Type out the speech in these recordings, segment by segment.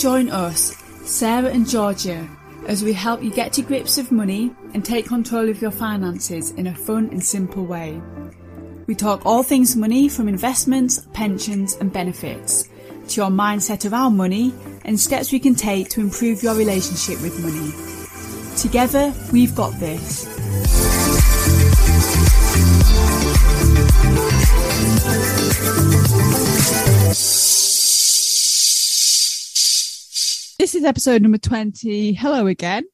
join us, Sarah and Georgia, as we help you get to grips with money and take control of your finances in a fun and simple way. We talk all things money from investments, pensions, and benefits to your mindset around money and steps we can take to improve your relationship with money. Together, we've got this. This is episode number 20. Hello again.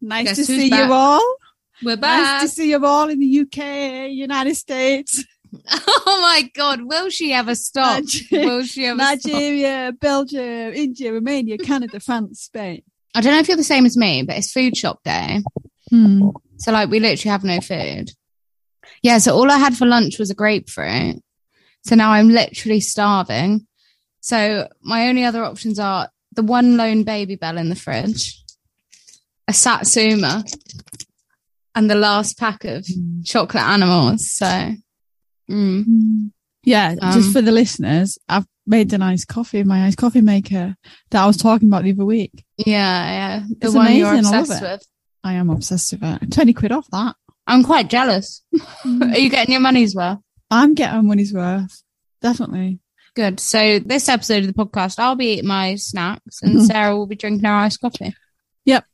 Nice Guess to see back? you all. We're back. Nice to see you all in the UK, United States, oh my God. Will she ever stop? Nigeria, Will she ever stop? Nigeria, Belgium, India, Romania, Canada, France, Spain. I don't know if you're the same as me, but it's food shop day. Hmm. So like we literally have no food. Yeah. So all I had for lunch was a grapefruit. So now I'm literally starving. So my only other options are the one lone Babybel in the fridge, a satsuma, and the last pack of chocolate animals. So, mm. Yeah, Um, just for the listeners, I've made an iced coffee in my iced coffee maker that I was talking about the other week. yeah, yeah, the It's one you're amazing, I love it. with. I am obsessed with it. 20 quid off that. I'm quite jealous. Are you getting your money's worth? I'm getting money's worth. Definitely. Good. So this episode of the podcast, I'll be eating my snacks and Mhm. Sarah will be drinking her iced coffee. Yep.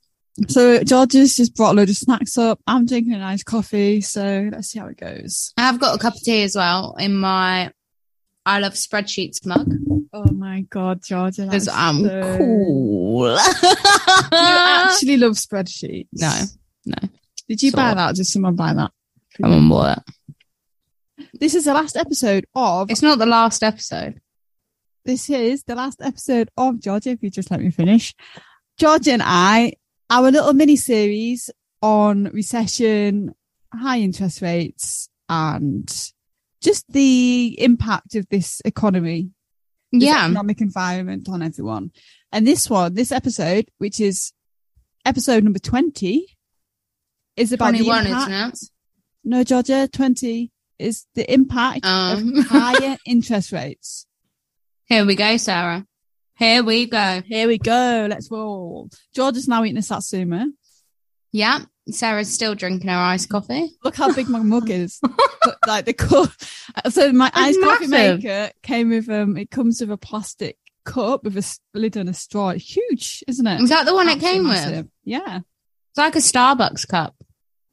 So George's just brought a load of snacks up. I'm drinking a nice coffee. So let's see how it goes. I've got a cup of tea as well in my I love spreadsheets mug Oh my God, Georgia. because I'm so- cool. You actually love spreadsheets. no, no. Did you buy that? Did someone buy that? Come on, boy. This is the last episode of. It's not the last episode. This is the last episode of Georgia. If you just let me finish, Georgia and I, our little mini series on recession, high interest rates, and just the impact of this economy this Yeah. economic environment on everyone. And this one, this episode, which is episode number 20, is about the 21, impact. isn't it? No, Georgia, 20 is the impact Um. of higher interest rates. Here we go, Sarah. Here we go. Here we go. Let's roll. George is now eating a satsuma. Yeah. Sarah's still drinking her iced coffee. Look how big my mug is. Like the cup. So my iced coffee maker came with um. It comes with a plastic cup with a lid and a straw. It's huge, isn't it? Is that the one it came massive. with? Yeah. It's like a Starbucks cup.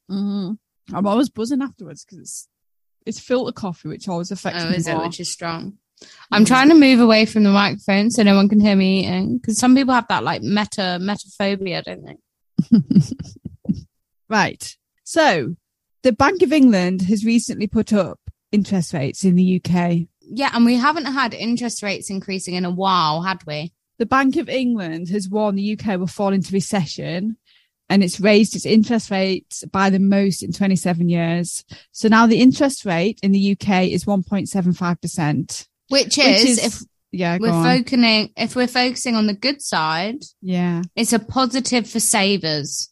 hmm I'm always buzzing afterwards because it's it's filter coffee, which always affects Oh, me is it? Which is strong. I'm mm. trying to move away from the microphone so no one can hear me eating. Because some people have that like meta metaphobia, don't they? Right. So the Bank of England has recently put up interest rates in the UK. Yeah, and we haven't had interest rates increasing in a while, had we? The Bank of England has warned the UK will fall into recession and it's raised its interest rates by the most in 27 years. So now the interest rate in the UK is 1.75%. Which Which is, is, if yeah, we're focusing if we're focusing on the good side, yeah. it's a positive for savers.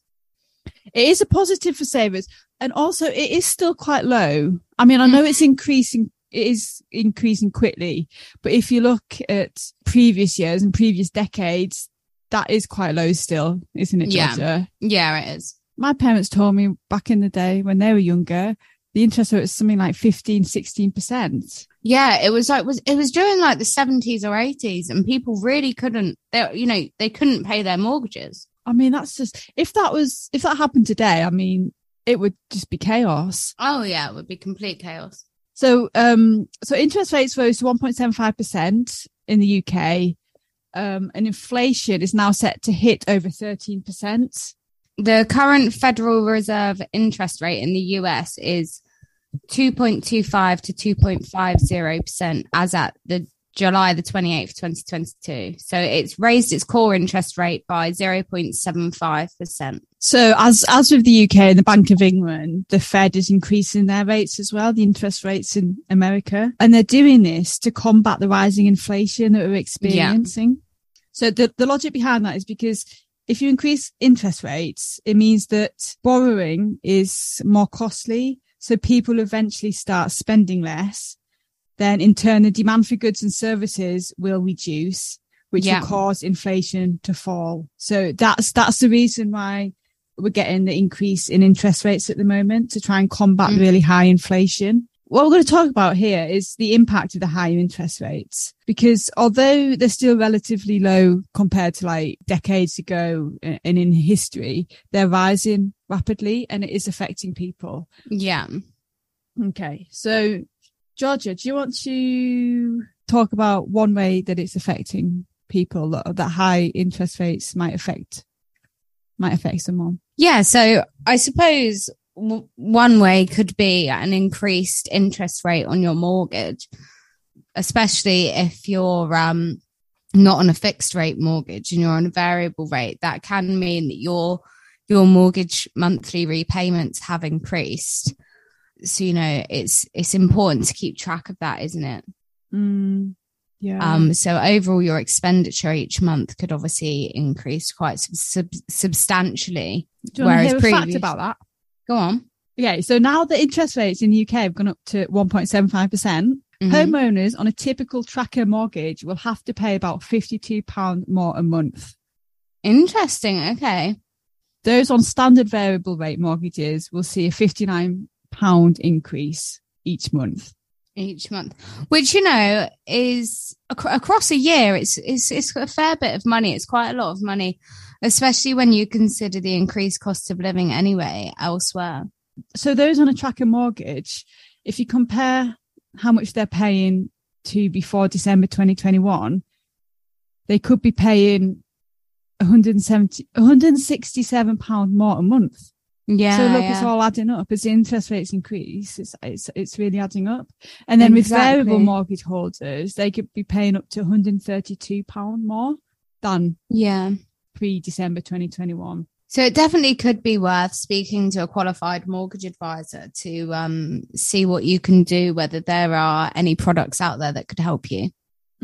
It is a positive for savers. And also it is still quite low. I mean, I know it's mm-hmm. increasing, it is increasing quickly, but if you look at previous years and previous decades, that is quite low still, isn't it, Yeah. Yeah, it is. My parents told me back in the day when they were younger, the interest rate was something like 15, 16%. Yeah, it was like was it was during like the seventies or eighties, and people really couldn't. They, you know, they couldn't pay their mortgages. I mean, that's just, if that was, if that happened today, I mean, it would just be chaos. Oh yeah, it would be complete chaos. So, um, so interest rates rose to 1.75% in the UK. Um, and inflation is now set to hit over 13%. The current Federal Reserve interest rate in the US is 2.25 to 2.50% as at the July the 28th, 2022. So it's raised its core interest rate by 0.75%. So as, as with the UK and the Bank of England, the Fed is increasing their rates as well, the interest rates in America. And they're doing this to combat the rising inflation that we're experiencing. So the, the logic behind that is because if you increase interest rates, it means that borrowing is more costly. So people eventually start spending less. Then in turn, the demand for goods and services will reduce, which Yeah. will cause inflation to fall. So that's that's the reason why we're getting the increase in interest rates at the moment to try and combat Mm. really high inflation. What we're going to talk about here is the impact of the higher interest rates, because although they're still relatively low compared to like decades ago and in history, they're rising rapidly and it is affecting people. Yeah. Okay. So, Georgia, do you want to talk about one way that it's affecting people that, that high interest rates might affect, might affect someone? Yeah. So I suppose w- one way could be an increased interest rate on your mortgage, especially if you're um, not on a fixed rate mortgage and you're on a variable rate. That can mean that your your mortgage monthly repayments have increased. So you know it's it's important to keep track of that, isn't it? Mm, yeah. Um, so overall, your expenditure each month could obviously increase quite sub- sub- substantially. do you want to hear a fact about that? Go on. Okay. So now the interest rates in the UK have gone up to 1.75%. percent Mhm. Homeowners on a typical tracker mortgage will have to pay about £52 more a month. Interesting. Okay. Those on standard variable rate mortgages will see a £59 increase each month. Each month, which you know is ac- across a year, it's it's it's a fair bit of money. It's quite a lot of money, especially when you consider the increased cost of living anyway elsewhere. so those on a tracker mortgage, if you compare how much they're paying to before December 2021, they could be paying 170, 167 pound more a month. Yeah. so look, it's all adding up as the interest rates increase. It's, it's, it's really adding up. And then with variable mortgage holders, they could be paying up to 132 pound more than yeah. Pre December 2021. So it definitely could be worth speaking to a qualified mortgage advisor to um, see what you can do, whether there are any products out there that could help you.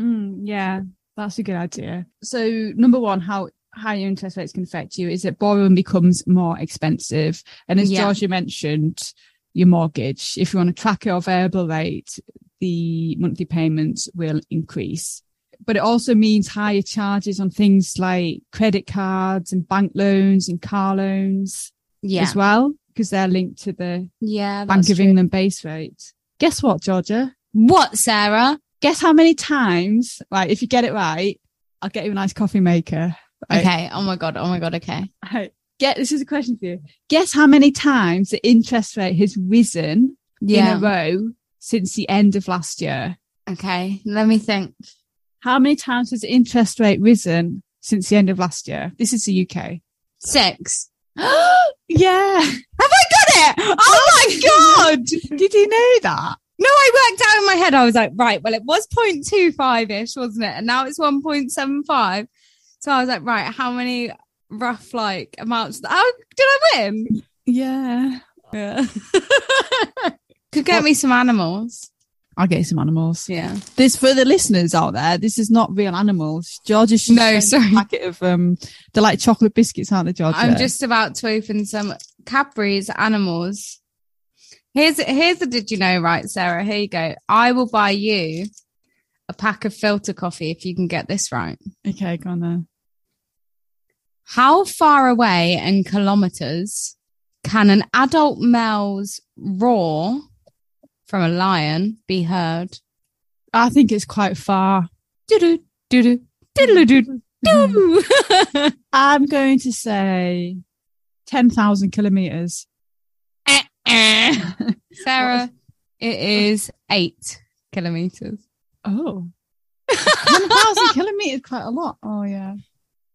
Mm, yeah, that's a good idea. So, number one, how higher interest rates can affect you is that borrowing becomes more expensive. And as Yeah. Georgia mentioned, your mortgage, if you want to track your variable rate, the monthly payments will increase. But it also means higher charges on things like credit cards and bank loans and car loans Yeah. as well, because they're linked to the Yeah. Bank of true. England base rate. Guess what, Georgia? What, Sarah? guess how many times, right? If you get it right, I'll get you a nice coffee maker. Right? Okay. Oh my God. Oh my God. Okay. Right. Get this is a question for you. Guess how many times the interest rate has risen Yeah. in a row since the end of last year? Okay. Let me think. How many times has the interest rate risen since the end of last year? This is the UK. Six. yeah. Have I got it? Oh, oh my God. Did you know that? No, I worked out in my head. I was like, right, well, it was 0.25 ish, wasn't it? And now it's 1.75. So I was like, right, how many rough like amounts? How did I win? Yeah. Yeah. Could get me some animals. I'll get you some animals. Yeah. This for the listeners out there. This is not real animals. Georgia, should No, sorry. A packet of um, they're like chocolate biscuits, aren't they, Georgia? I'm just about to open some Cadbury's animals. Here's here's a did you know right, Sarah? Here you go. I will buy you a pack of filter coffee if you can get this right. okay. Go on then. How far away in kilometers can an adult male's roar from a lion be heard? I think it's quite far. Doo-doo, doo-doo, diddle-doo, mm-hmm. doo. I'm going to say ten thousand kilometers. Eh, eh. Sarah, it is eight kilometers. Oh. Oh, ten thousand kilometers, quite a lot. Oh yeah.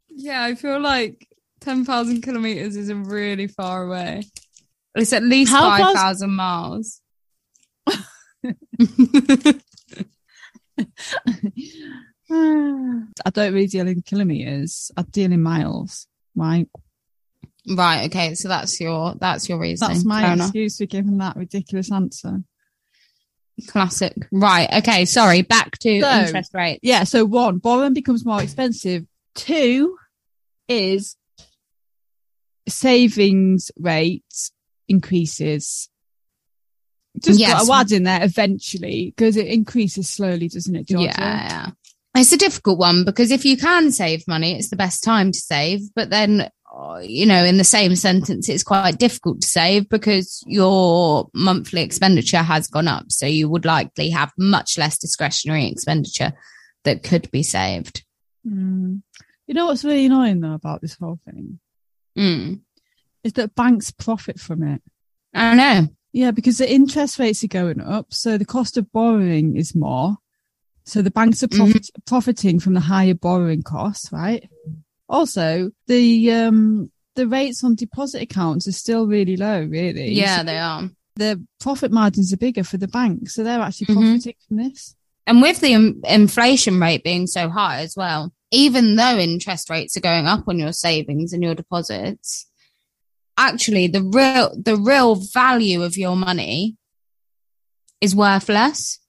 Yeah, I feel like 10,000 kilometers isn't really far away. It's at least 5,000 miles. I don't really deal in kilometers. I deal in miles. Right. right. Okay. So that's your, that's your reason. That's my Fair enough. excuse for giving that ridiculous answer. Classic. Right. Okay. Sorry. Back to So- interest rate. Yeah. So one, borrowing becomes more expensive. Two is savings rate increases. Just Yes. got a word in there eventually because it increases slowly, doesn't it, Georgia? Yeah. yeah. It's a difficult one because if you can save money, it's the best time to save. But then, uh, you know, in the same sentence, it's quite difficult to save because your monthly expenditure has gone up. So you would likely have much less discretionary expenditure that could be saved. Mm. You know what's really annoying though about this whole thing? Mm. Is that banks profit from it. I know. Yeah, because the interest rates are going up. So the cost of borrowing is more. So the banks are profit- mm-hmm. profiting from the higher borrowing costs, right? Also, the um the rates on deposit accounts are still really low, really. Yeah, so they are. The profit margins are bigger for the bank, so they're actually mm-hmm. profiting mm-hmm. from this. And with the um, inflation rate being so high as well, even though interest rates are going up on your savings and your deposits, actually the real the real value of your money is worthless.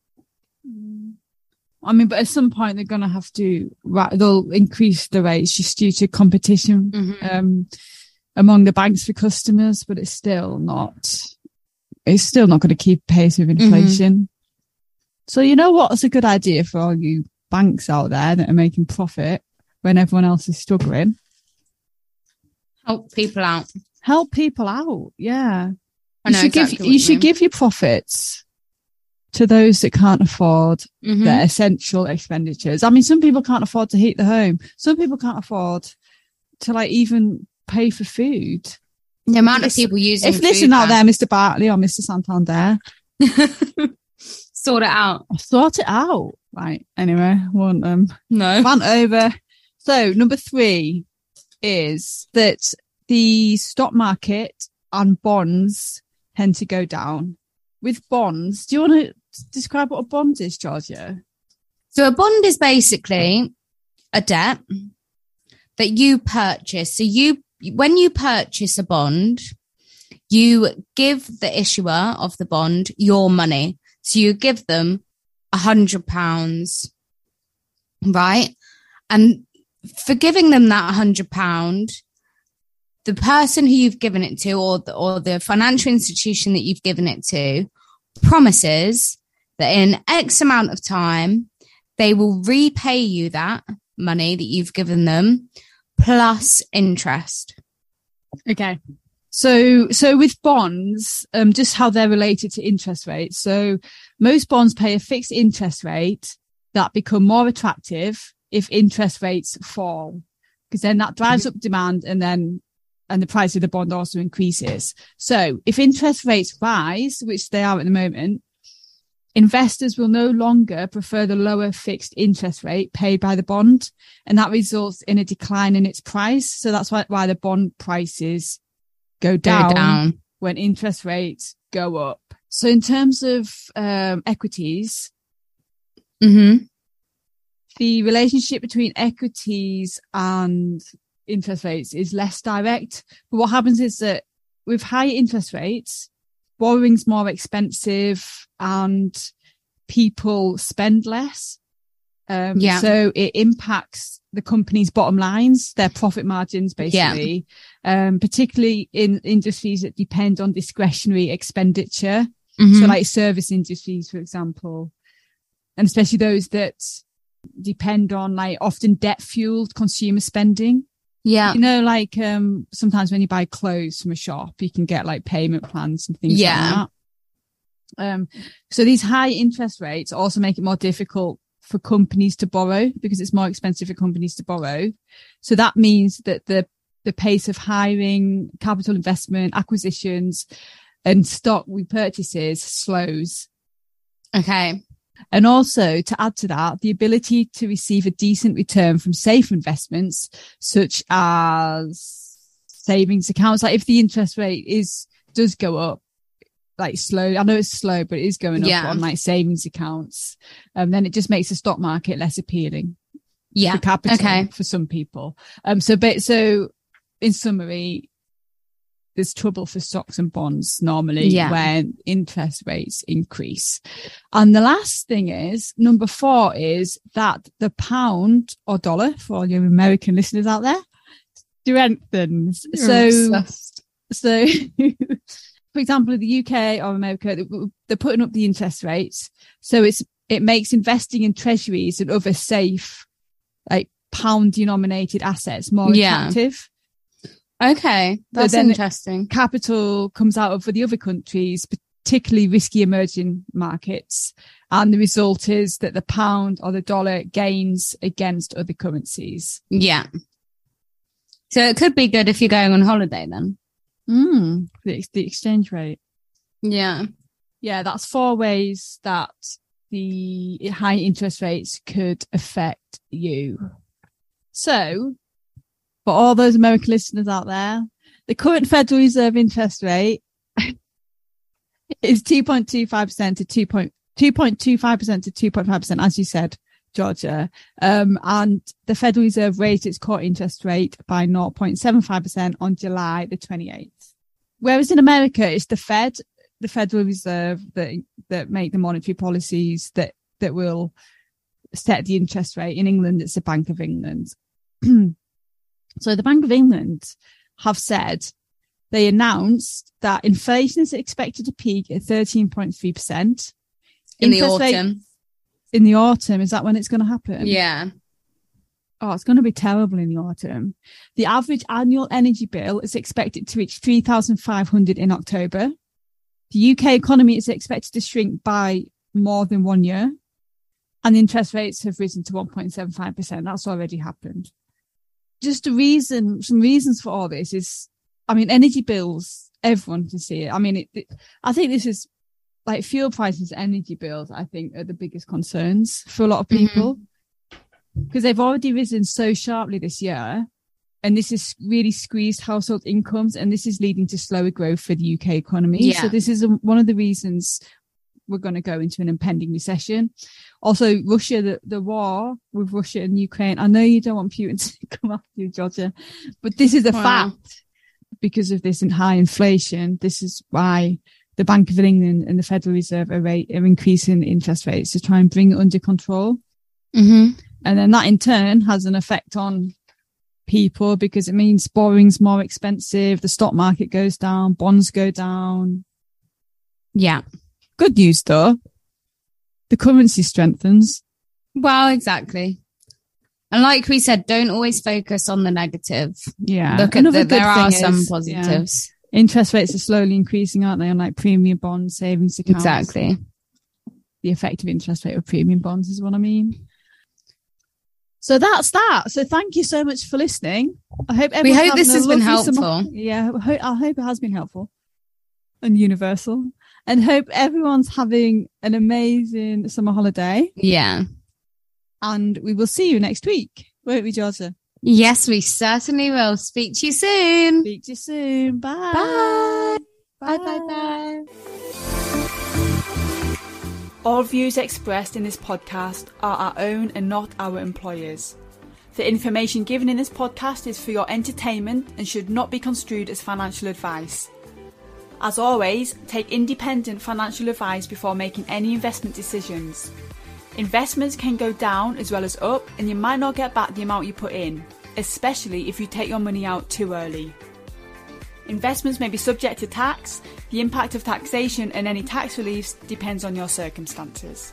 I mean, but at some point they're going to have to, they'll increase the rates just due to competition mm-hmm. um, among the banks for customers, but it's still not, it's still not going to keep pace with mm-hmm. inflation. Mm-hmm. So, you know what's a good idea for all you banks out there that are making profit when everyone else is struggling? Help people out. Help people out. Yeah. you should exactly give, you, you should give your profits to those that can't afford mm-hmm. their essential expenditures. I mean, some people can't afford to heat the home. Some people can't afford to like even pay for food. The amount of people using if listen out there, Mr. Bartley or Mr. Santander, sort it out. Sort it out. Right. Anyway, want um no rant over. So number three is that the stock market and bonds tend to go down. With bonds, do you want to describe what a bond is, Georgia? So a bond is basically a debt that you purchase. So you, when you purchase a bond, you give the issuer of the bond your money. So you give them a hundred pounds, right? And for giving them that hundred pound, the person who you've given it to or the, or the financial institution that you've given it to promises that in X amount of time, they will repay you that money that you've given them plus interest. Okay. So, so with bonds, um, just how they're related to interest rates. So most bonds pay a fixed interest rate that become more attractive if interest rates fall, because then that drives up demand and then and the price of the bond also increases. So if interest rates rise, which they are at the moment, investors will no longer prefer the lower fixed interest rate paid by the bond. And that results in a decline in its price. So that's why, why the bond prices go down, go down. when interest rates go up. So in terms of um, equities, mm-hmm. the relationship between equities and interest rates is less direct. But what happens is that with high interest rates, borrowing's more expensive and people spend less. Um, yeah. So it impacts the company's bottom lines, their profit margins, basically, yeah. um, particularly in industries that depend on discretionary expenditure. Mm-hmm. So like service industries, for example, and especially those that depend on like often debt fueled consumer spending. Yeah. You know, like, um, sometimes when you buy clothes from a shop, you can get like payment plans and things yeah. like that. Um, so these high interest rates also make it more difficult for companies to borrow because it's more expensive for companies to borrow. So that means that the, the pace of hiring, capital investment, acquisitions and stock repurchases slows. Okay. And also to add to that, the ability to receive a decent return from safe investments, such as savings accounts. Like if the interest rate is, does go up, like slow, I know it's slow, but it is going up yeah. on like savings accounts. Um, then it just makes the stock market less appealing. Yeah. For capital okay. for some people. Um, so, but, so in summary, there's trouble for stocks and bonds normally yeah. when interest rates increase. And the last thing is number four is that the pound or dollar for all your American listeners out there strengthens. You're so, obsessed. so for example, in the UK or America, they're putting up the interest rates. So it's it makes investing in treasuries and other safe, like pound denominated assets more Yeah. attractive. Okay, that's interesting. Capital comes out of the other countries, particularly risky emerging markets. And the result is that the pound or the dollar gains against other currencies. Yeah. So it could be good if you're going on holiday then. Mm, the, the exchange rate. Yeah. Yeah, that's four ways that the high interest rates could affect you. So, for all those American listeners out there, the current Federal Reserve interest rate is 2.25% to 2. 2.25% to 2.5%, as you said, Georgia. Um, and the Federal Reserve raised its core interest rate by 0.75% on July the 28th. Whereas in America, it's the Fed, the Federal Reserve that, that make the monetary policies that, that will set the interest rate. In England, it's the Bank of England. so the Bank of England have said they announced that inflation is expected to peak at 13.3%. In the Interest rate- autumn. in the autumn. Is that when it's going to happen? Yeah. Oh, it's going to be terrible in the autumn. The average annual energy bill is expected to reach 3,500 in October. The UK economy is expected to shrink by more than one year and interest rates have risen to 1.75%. That's already happened. Just a reason, some reasons for all this is, I mean, energy bills, everyone can see it. I mean, it, it, I think this is like fuel prices, energy bills, I think are the biggest concerns for a lot of Mhm. people because they've already risen so sharply this year. And this has really squeezed household incomes and this is leading to slower growth for the UK economy. Yeah. So this is one of the reasons we're going to go into an impending recession. Also, Russia, the, the war with Russia and Ukraine. I know you don't want Putin to come after you, Georgia, but this is a Wow. fact because of this and high inflation. This is why the Bank of England and the Federal Reserve are, rate, are increasing interest rates to try and bring it under control. Mm-hmm. And then that in turn has an effect on people because it means borrowing's more expensive. The stock market goes down, bonds go down. Yeah. Good news though. The currency strengthens. Well, exactly. And like we said, don't always focus on the negative. Yeah. Look at the, there are thing some is, yeah, positives. interest rates are slowly increasing, aren't they? On like premium bonds, savings accounts. Exactly. The effective interest rate of premium bonds is what I mean. So that's that. So thank you so much for listening. I hope We hope this has been lovely summer- helpful. Yeah, I hope, I hope it has been helpful and universal. And hope everyone's having an amazing summer holiday. Yeah. And we will see you next week, won't we, Georgia? Yes, we certainly will. Speak to you soon. Speak to you soon. Bye. Bye. Bye. Bye bye bye. All views expressed in this podcast are our own and not our employers. The information given in this podcast is for your entertainment and should not be construed as financial advice. As always, take independent financial advice before making any investment decisions. Investments can go down as well as up, and you might not get back the amount you put in, especially if you take your money out too early. Investments may be subject to tax. The impact of taxation and any tax reliefs depends on your circumstances.